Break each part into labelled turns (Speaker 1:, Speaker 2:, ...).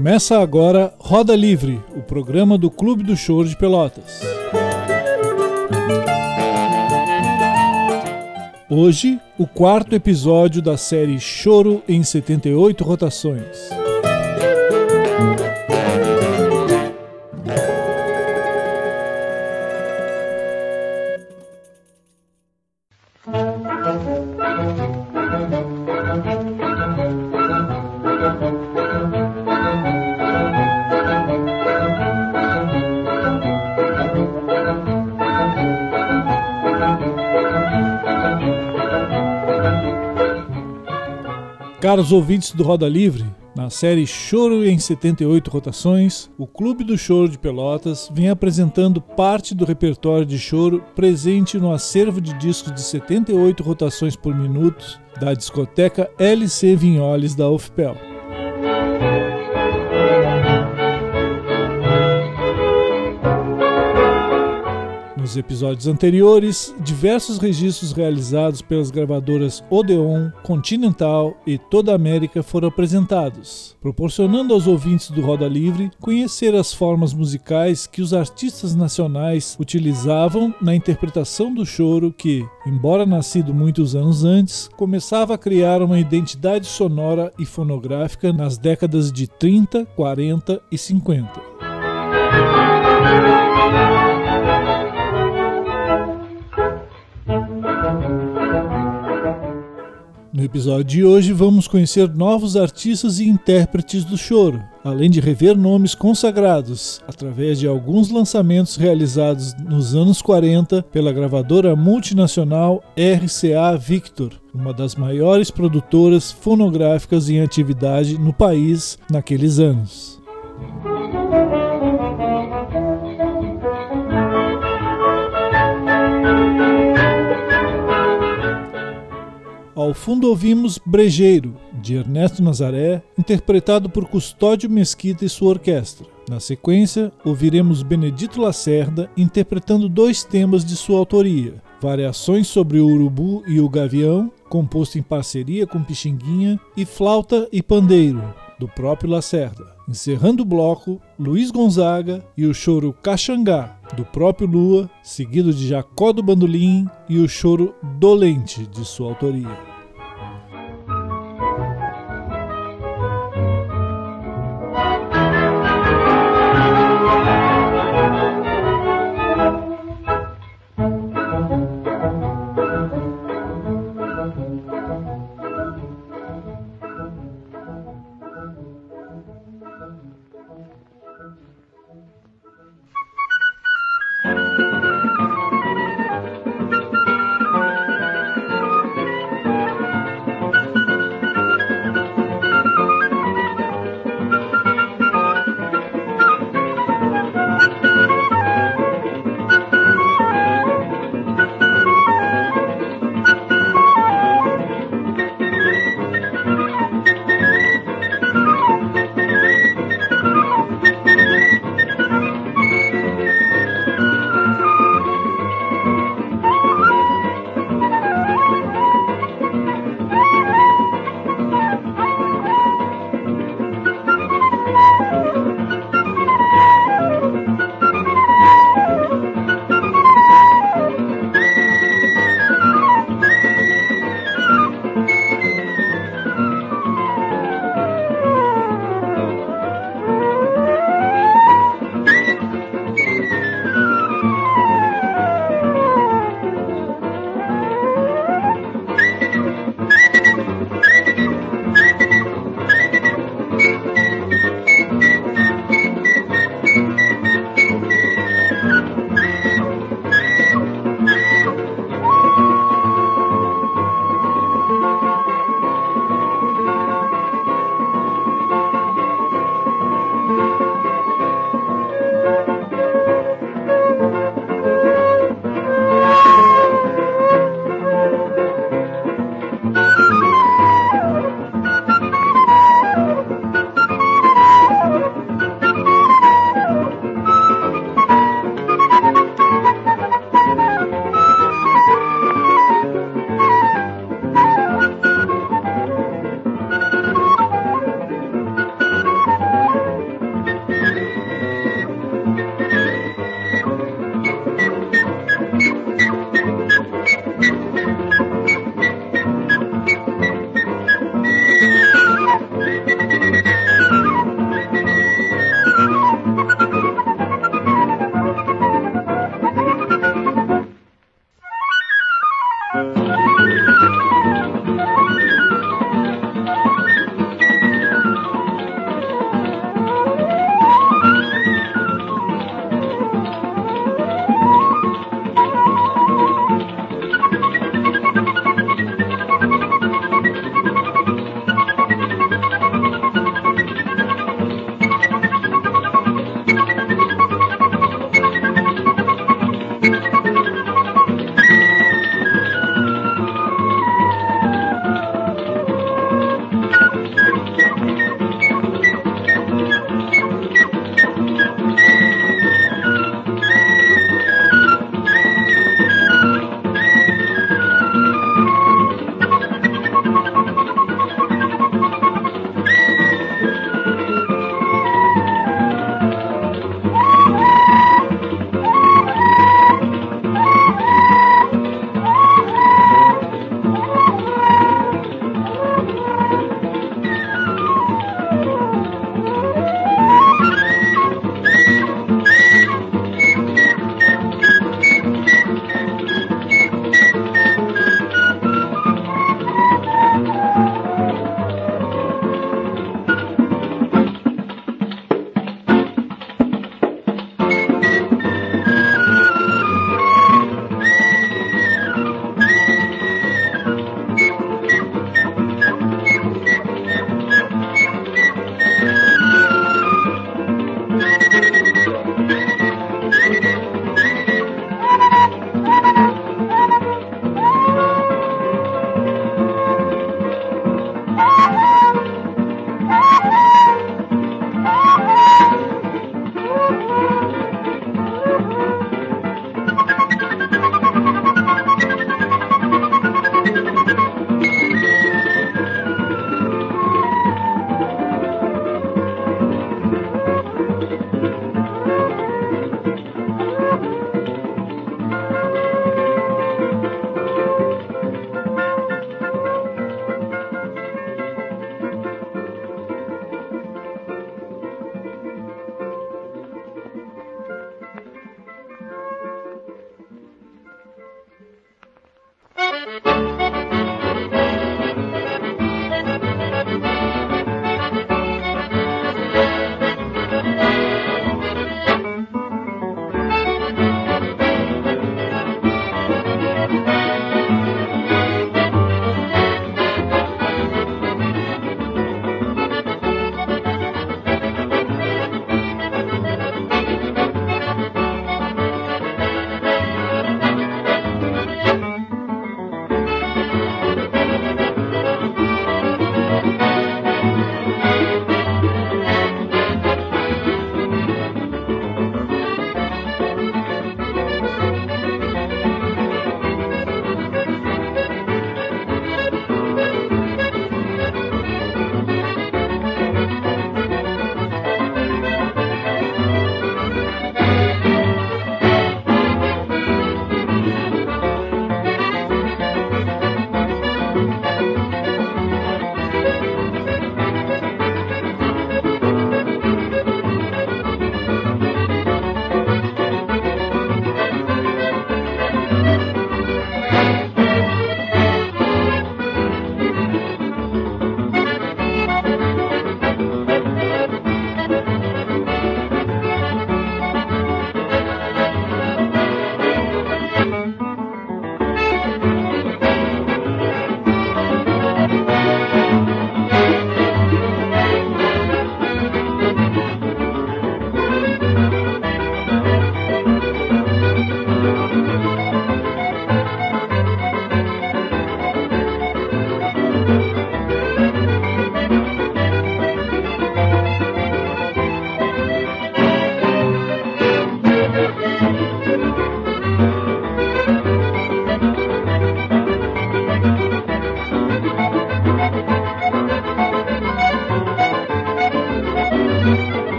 Speaker 1: Começa agora Roda Livre, o programa do Clube do Choro de Pelotas. Hoje, o quarto episódio da série Choro em 78 Rotações. Caros ouvintes do Roda Livre, na série Choro em 78 Rotações, o Clube do Choro de Pelotas vem apresentando parte do repertório de choro presente no acervo de discos de 78 rotações por minuto da discoteca LC Vinholes da UFPEL. Nos episódios anteriores, diversos registros realizados pelas gravadoras Odeon, Continental e Toda América foram apresentados, proporcionando aos ouvintes do Roda Livre conhecer as formas musicais que os artistas nacionais utilizavam na interpretação do choro que, embora nascido muitos anos antes, começava a criar uma identidade sonora e fonográfica nas décadas de 30, 40 e 50. No episódio de hoje vamos conhecer novos artistas e intérpretes do choro, além de rever nomes consagrados através de alguns lançamentos realizados nos anos 40 pela gravadora multinacional RCA Victor, uma das maiores produtoras fonográficas em atividade no país naqueles anos. Ao fundo ouvimos Brejeiro, de Ernesto Nazaré, interpretado por Custódio Mesquita e sua orquestra. Na sequência, ouviremos Benedito Lacerda interpretando dois temas de sua autoria: Variações sobre o Urubu e o Gavião, composto em parceria com Pixinguinha, e Flauta e Pandeiro, do próprio Lacerda. Encerrando o bloco, Luiz Gonzaga e o choro Caxangá, do próprio Lua, seguido de Jacó do Bandolim e o choro Dolente, de sua autoria.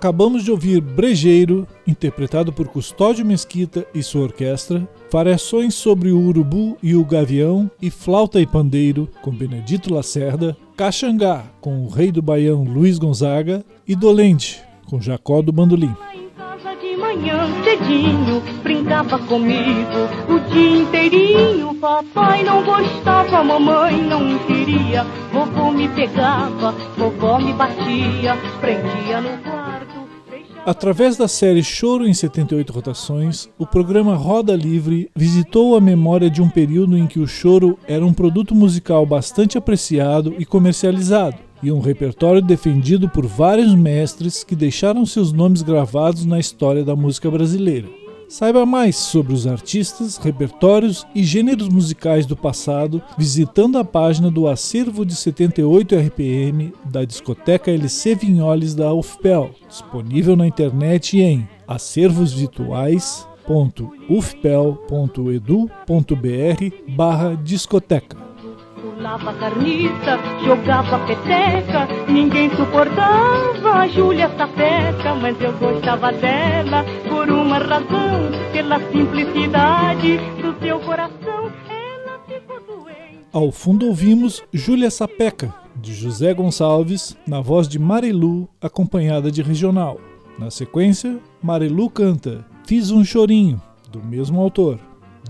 Speaker 1: Acabamos de ouvir Brejeiro, interpretado por Custódio Mesquita e sua orquestra, variações sobre o urubu e o gavião e flauta e pandeiro com Benedito Lacerda, Caxangá com o rei do baião Luiz Gonzaga e Dolente com Jacó do Bandolim
Speaker 2: manhã cedinho brincava comigo o dia inteirinho. Papai não gostava, mamãe não queria. Vovô me pegava, vovó me batia, prendia no quarto.
Speaker 1: Através da série Choro em 78 Rotações, o programa Roda Livre visitou a memória de um período em que o choro era um produto musical bastante apreciado e comercializado e um repertório defendido por vários mestres que deixaram seus nomes gravados na história da música brasileira. Saiba mais sobre os artistas, repertórios e gêneros musicais do passado visitando a página do Acervo de 78 RPM da discoteca LC Vinholes da UFPEL, disponível na internet em acervosvituais.ufpel.edu.br barra discoteca.
Speaker 2: Carniça, jogava peteca, ninguém suportava a Júlia Sapeca, mas eu gostava dela por uma razão, pela simplicidade do seu coração, ela ficou doente.
Speaker 1: Ao fundo ouvimos Júlia Sapeca, de José Gonçalves, na voz de Marilu, acompanhada de regional. Na sequência, Marilu canta Fiz um Chorinho, do mesmo autor.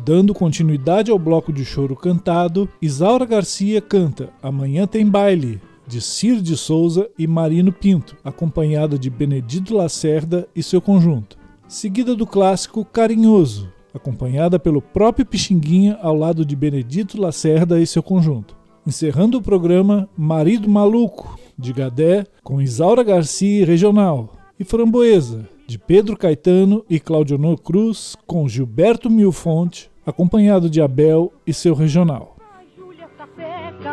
Speaker 1: Dando continuidade ao bloco de choro cantado, Isaura Garcia canta Amanhã Tem Baile, de Cir de Souza e Marino Pinto, acompanhada de Benedito Lacerda e seu conjunto. Seguida do clássico Carinhoso, acompanhada pelo próprio Pixinguinha ao lado de Benedito Lacerda e seu conjunto. Encerrando o programa Marido Maluco, de Gadé, com Isaura Garcia e Regional, e Framboesa, de Pedro Caetano e Claudionor Cruz, com Gilberto Milfonte, acompanhado de Abel e seu regional.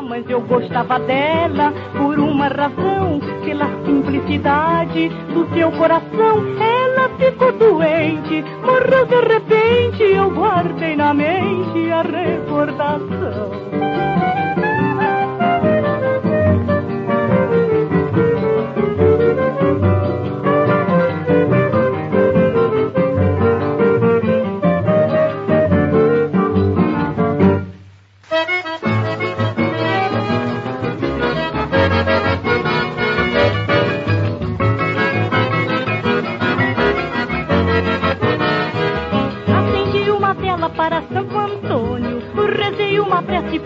Speaker 2: Mas eu gostava dela por uma razão, pela simplicidade do seu coração. Ela ficou doente, morreu de repente. Eu guardei na mente a recordação.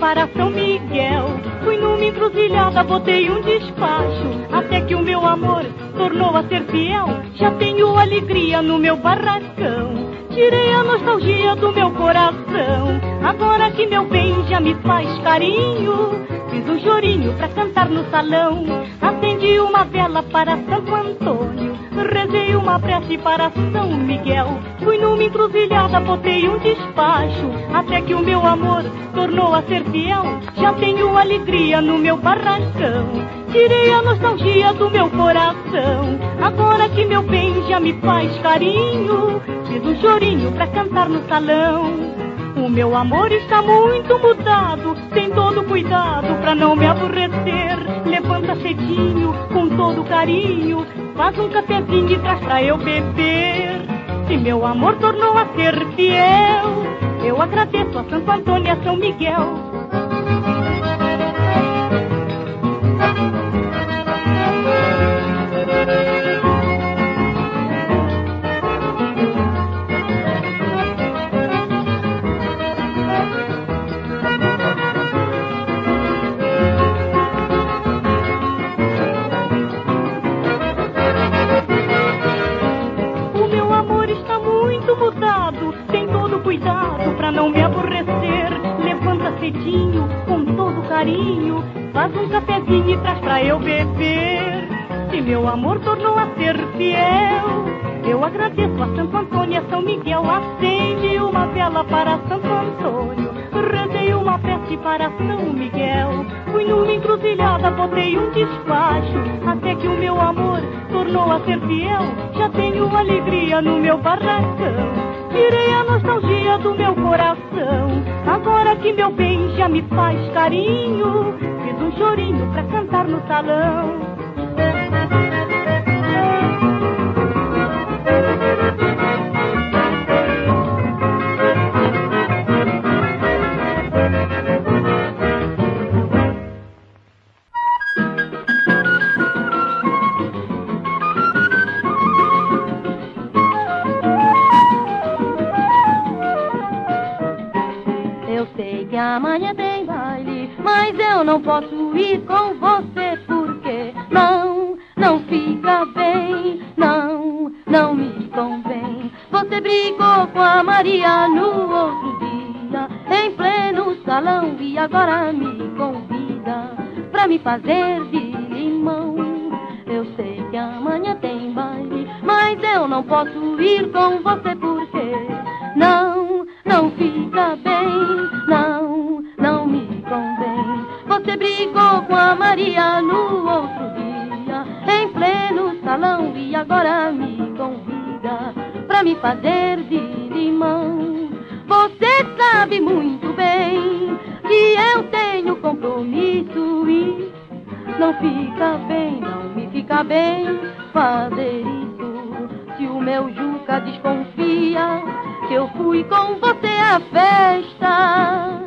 Speaker 2: Para São Miguel. Fui numa encruzilhada, botei um despacho, até que o meu amor tornou a ser fiel. Já tenho alegria no meu barracão, tirei a nostalgia do meu coração. Agora que meu bem já me faz carinho, fiz um chorinho pra cantar no salão. Acendi uma vela para Santo Antônio, rezei uma prece para São Miguel. Fui numa encruzilhada, botei um despacho, até que o meu amor tornou a ser fiel. Já tenho alegria no meu barracão, tirei a nostalgia do meu coração. Agora que meu bem já me faz carinho, fiz um chorinho pra cantar no salão. O meu amor está muito mudado, tem todo cuidado pra não me aborrecer. Levanta cedinho, com todo carinho, faz um cafezinho e traz pra eu beber. Se meu amor tornou a ser fiel, eu agradeço a Santo Antônio e a São Miguel. Faz um cafezinho e traz pra eu beber. Se meu amor tornou a ser fiel, eu agradeço a Santo Antônio e a São Miguel. Acende uma vela para Santo Antônio, rezei uma prece para São Miguel. Fui numa encruzilhada, botei um despacho, até que o meu amor tornou a ser fiel. Já tenho alegria no meu barracão. Tirei a nostalgia do meu coração. Agora que meu bem já me faz carinho, fiz um chorinho pra cantar no salão.
Speaker 3: Ir com você porque não, não fica bem, não, não me convém. Você brigou com a Maria no outro dia, em pleno salão, e agora me convida pra me fazer de limão. Eu sei que amanhã tem baile, mas eu não posso ir com você porque não, não fica bem, Você brigou com a Maria no outro dia, em pleno salão, e agora me convida pra me fazer de limão. Você sabe muito bem que eu tenho compromisso e não fica bem, não me fica bem fazer isso. Se o meu Juca desconfia que eu fui com você à festa.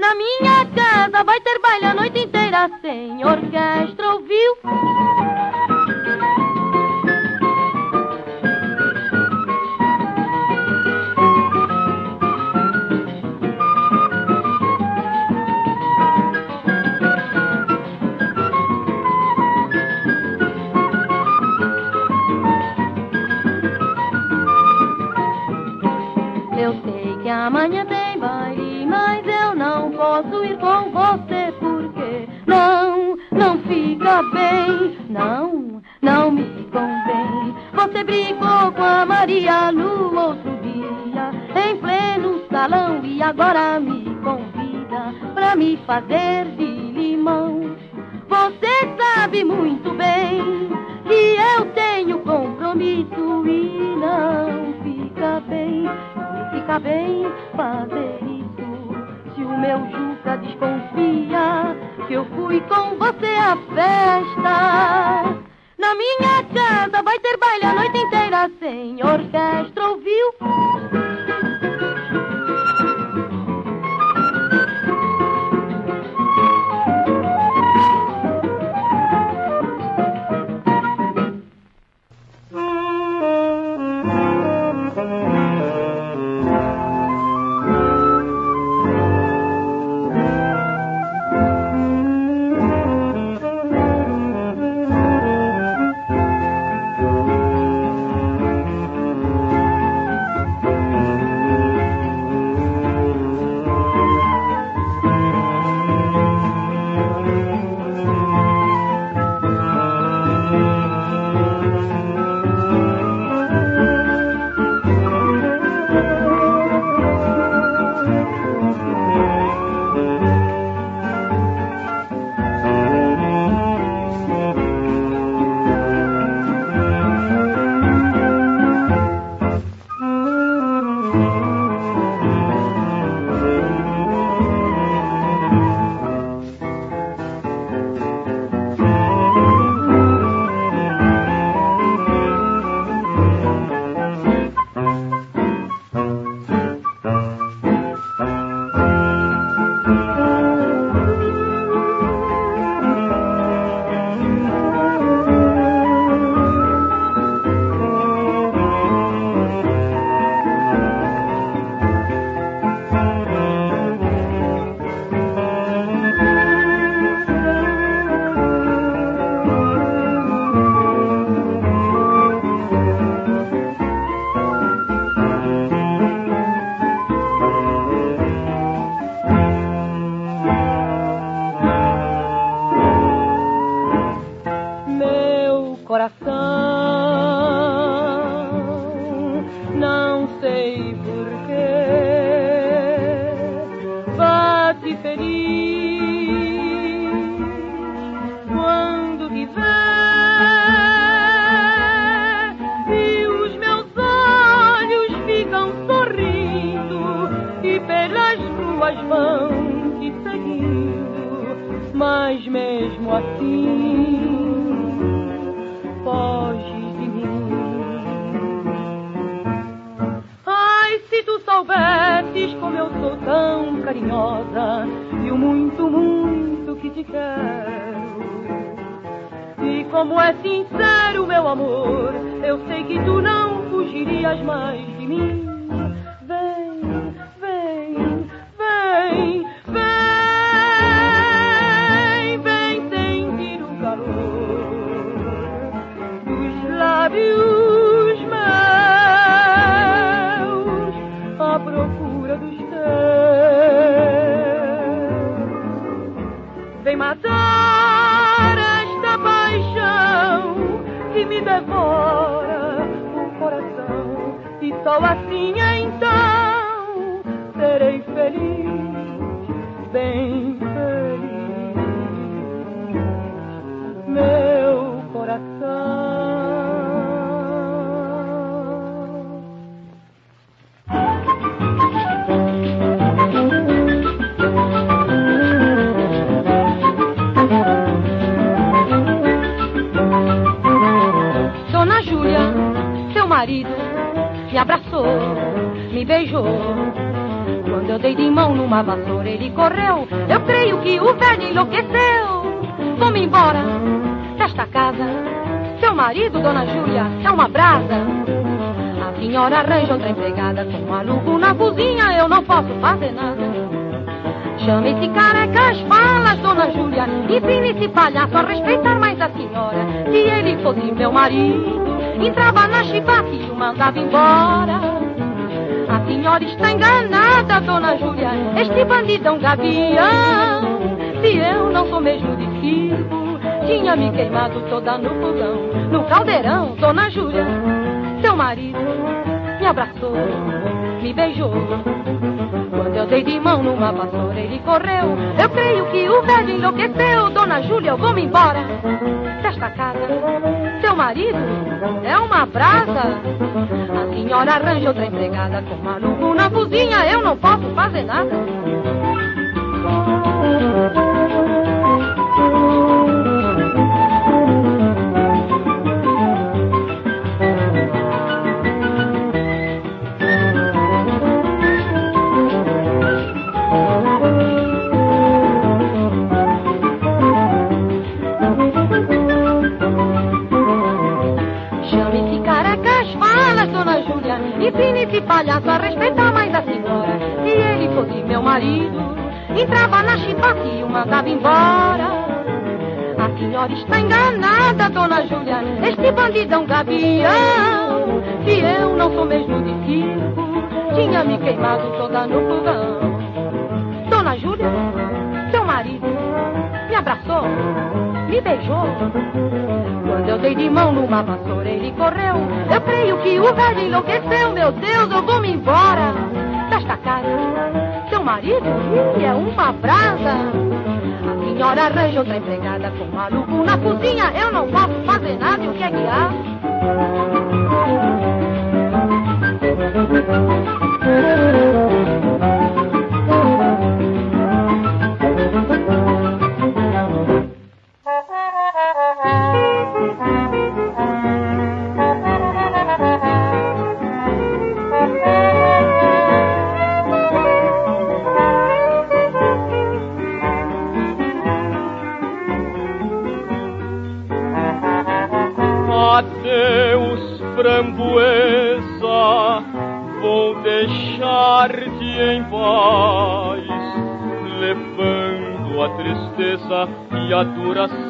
Speaker 3: Na minha casa vai ter baile a noite inteira sem orquestra, ouviu? Fazer rosa e o muito, muito que te quero. E como é sincero, meu amor, eu sei que tu não fugirias mais de mim. Vem, vem, vem, vem,
Speaker 4: vem sentir o calor dos lábios. Assim abraçou, me beijou. Quando eu dei de mão numa vassoura, ele correu. Eu creio que o velho enlouqueceu. Vamos embora desta casa. Seu marido, dona Júlia, é uma brasa. A senhora arranja outra empregada com maluco na cozinha. Eu não posso fazer nada. Chame esse careca as falas, dona Júlia. Ensine esse palhaço a respeitar mais a senhora. Se ele fosse meu marido. Entrava na chibata e o mandava embora. A senhora está enganada, dona Júlia. Este bandido é um gavião. Se eu não sou mesmo de circo, tinha me queimado toda no fogão. No caldeirão, dona Júlia, seu marido me abraçou, me beijou. Eu dei de mão numa vassoura, ele correu. Eu creio que o velho enlouqueceu. Dona Júlia, eu vou me embora desta casa. Seu marido é uma brasa. A senhora arranja outra empregada com maluco na cozinha. Eu não posso fazer nada. Queimado toda no fogão. Dona Júlia, seu marido, me abraçou, me beijou. Quando eu dei de mão numa vassoura, ele correu. Eu creio que o velho enlouqueceu. Meu Deus, eu vou me embora desta casa. Seu marido é uma brasa. A senhora arranja outra empregada com maluco na cozinha. Eu não posso fazer nada. E o que é que há?
Speaker 5: Thank you.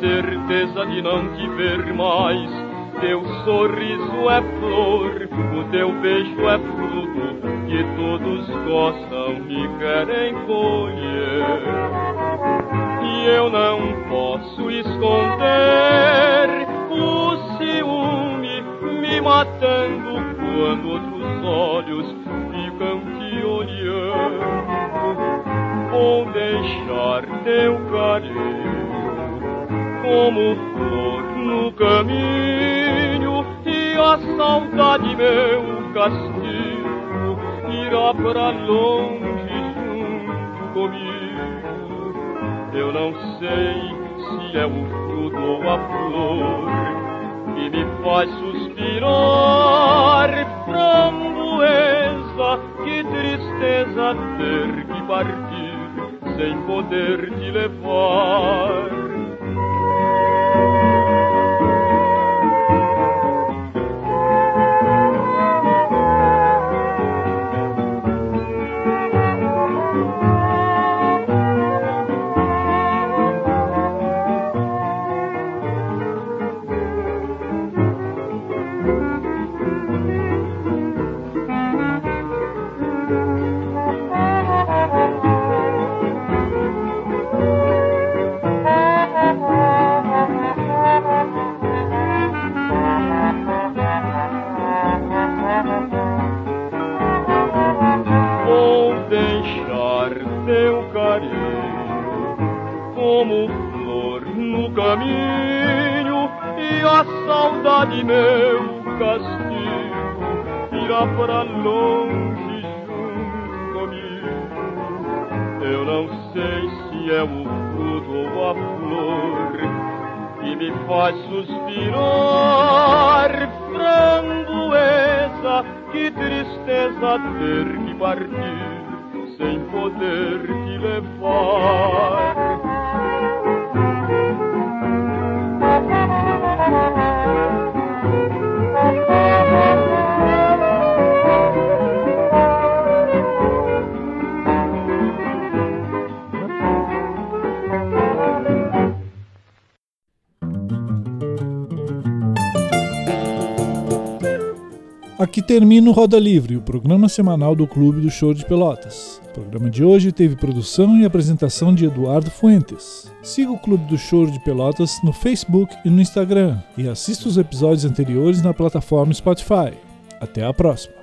Speaker 5: Certeza de não te ver mais. Teu sorriso é flor, o teu beijo é fruto que todos gostam e querem colher. E eu não posso esconder o ciúme me matando quando outros olhos ficam te olhando vou deixar teu carinho como flor no caminho e a saudade meu castigo irá para longe junto comigo. Eu não sei se é o fruto ou a flor que me faz suspirar, framboesa, que tristeza ter que partir sem poder te levar. Que tristeza ter que partir sem poder te levar.
Speaker 1: Aqui termina o Roda Livre, o programa semanal do Clube do Show de Pelotas. O programa de hoje teve produção e apresentação de Eduardo Fuentes. Siga o Clube do Show de Pelotas no Facebook e no Instagram e assista os episódios anteriores na plataforma Spotify. Até a próxima!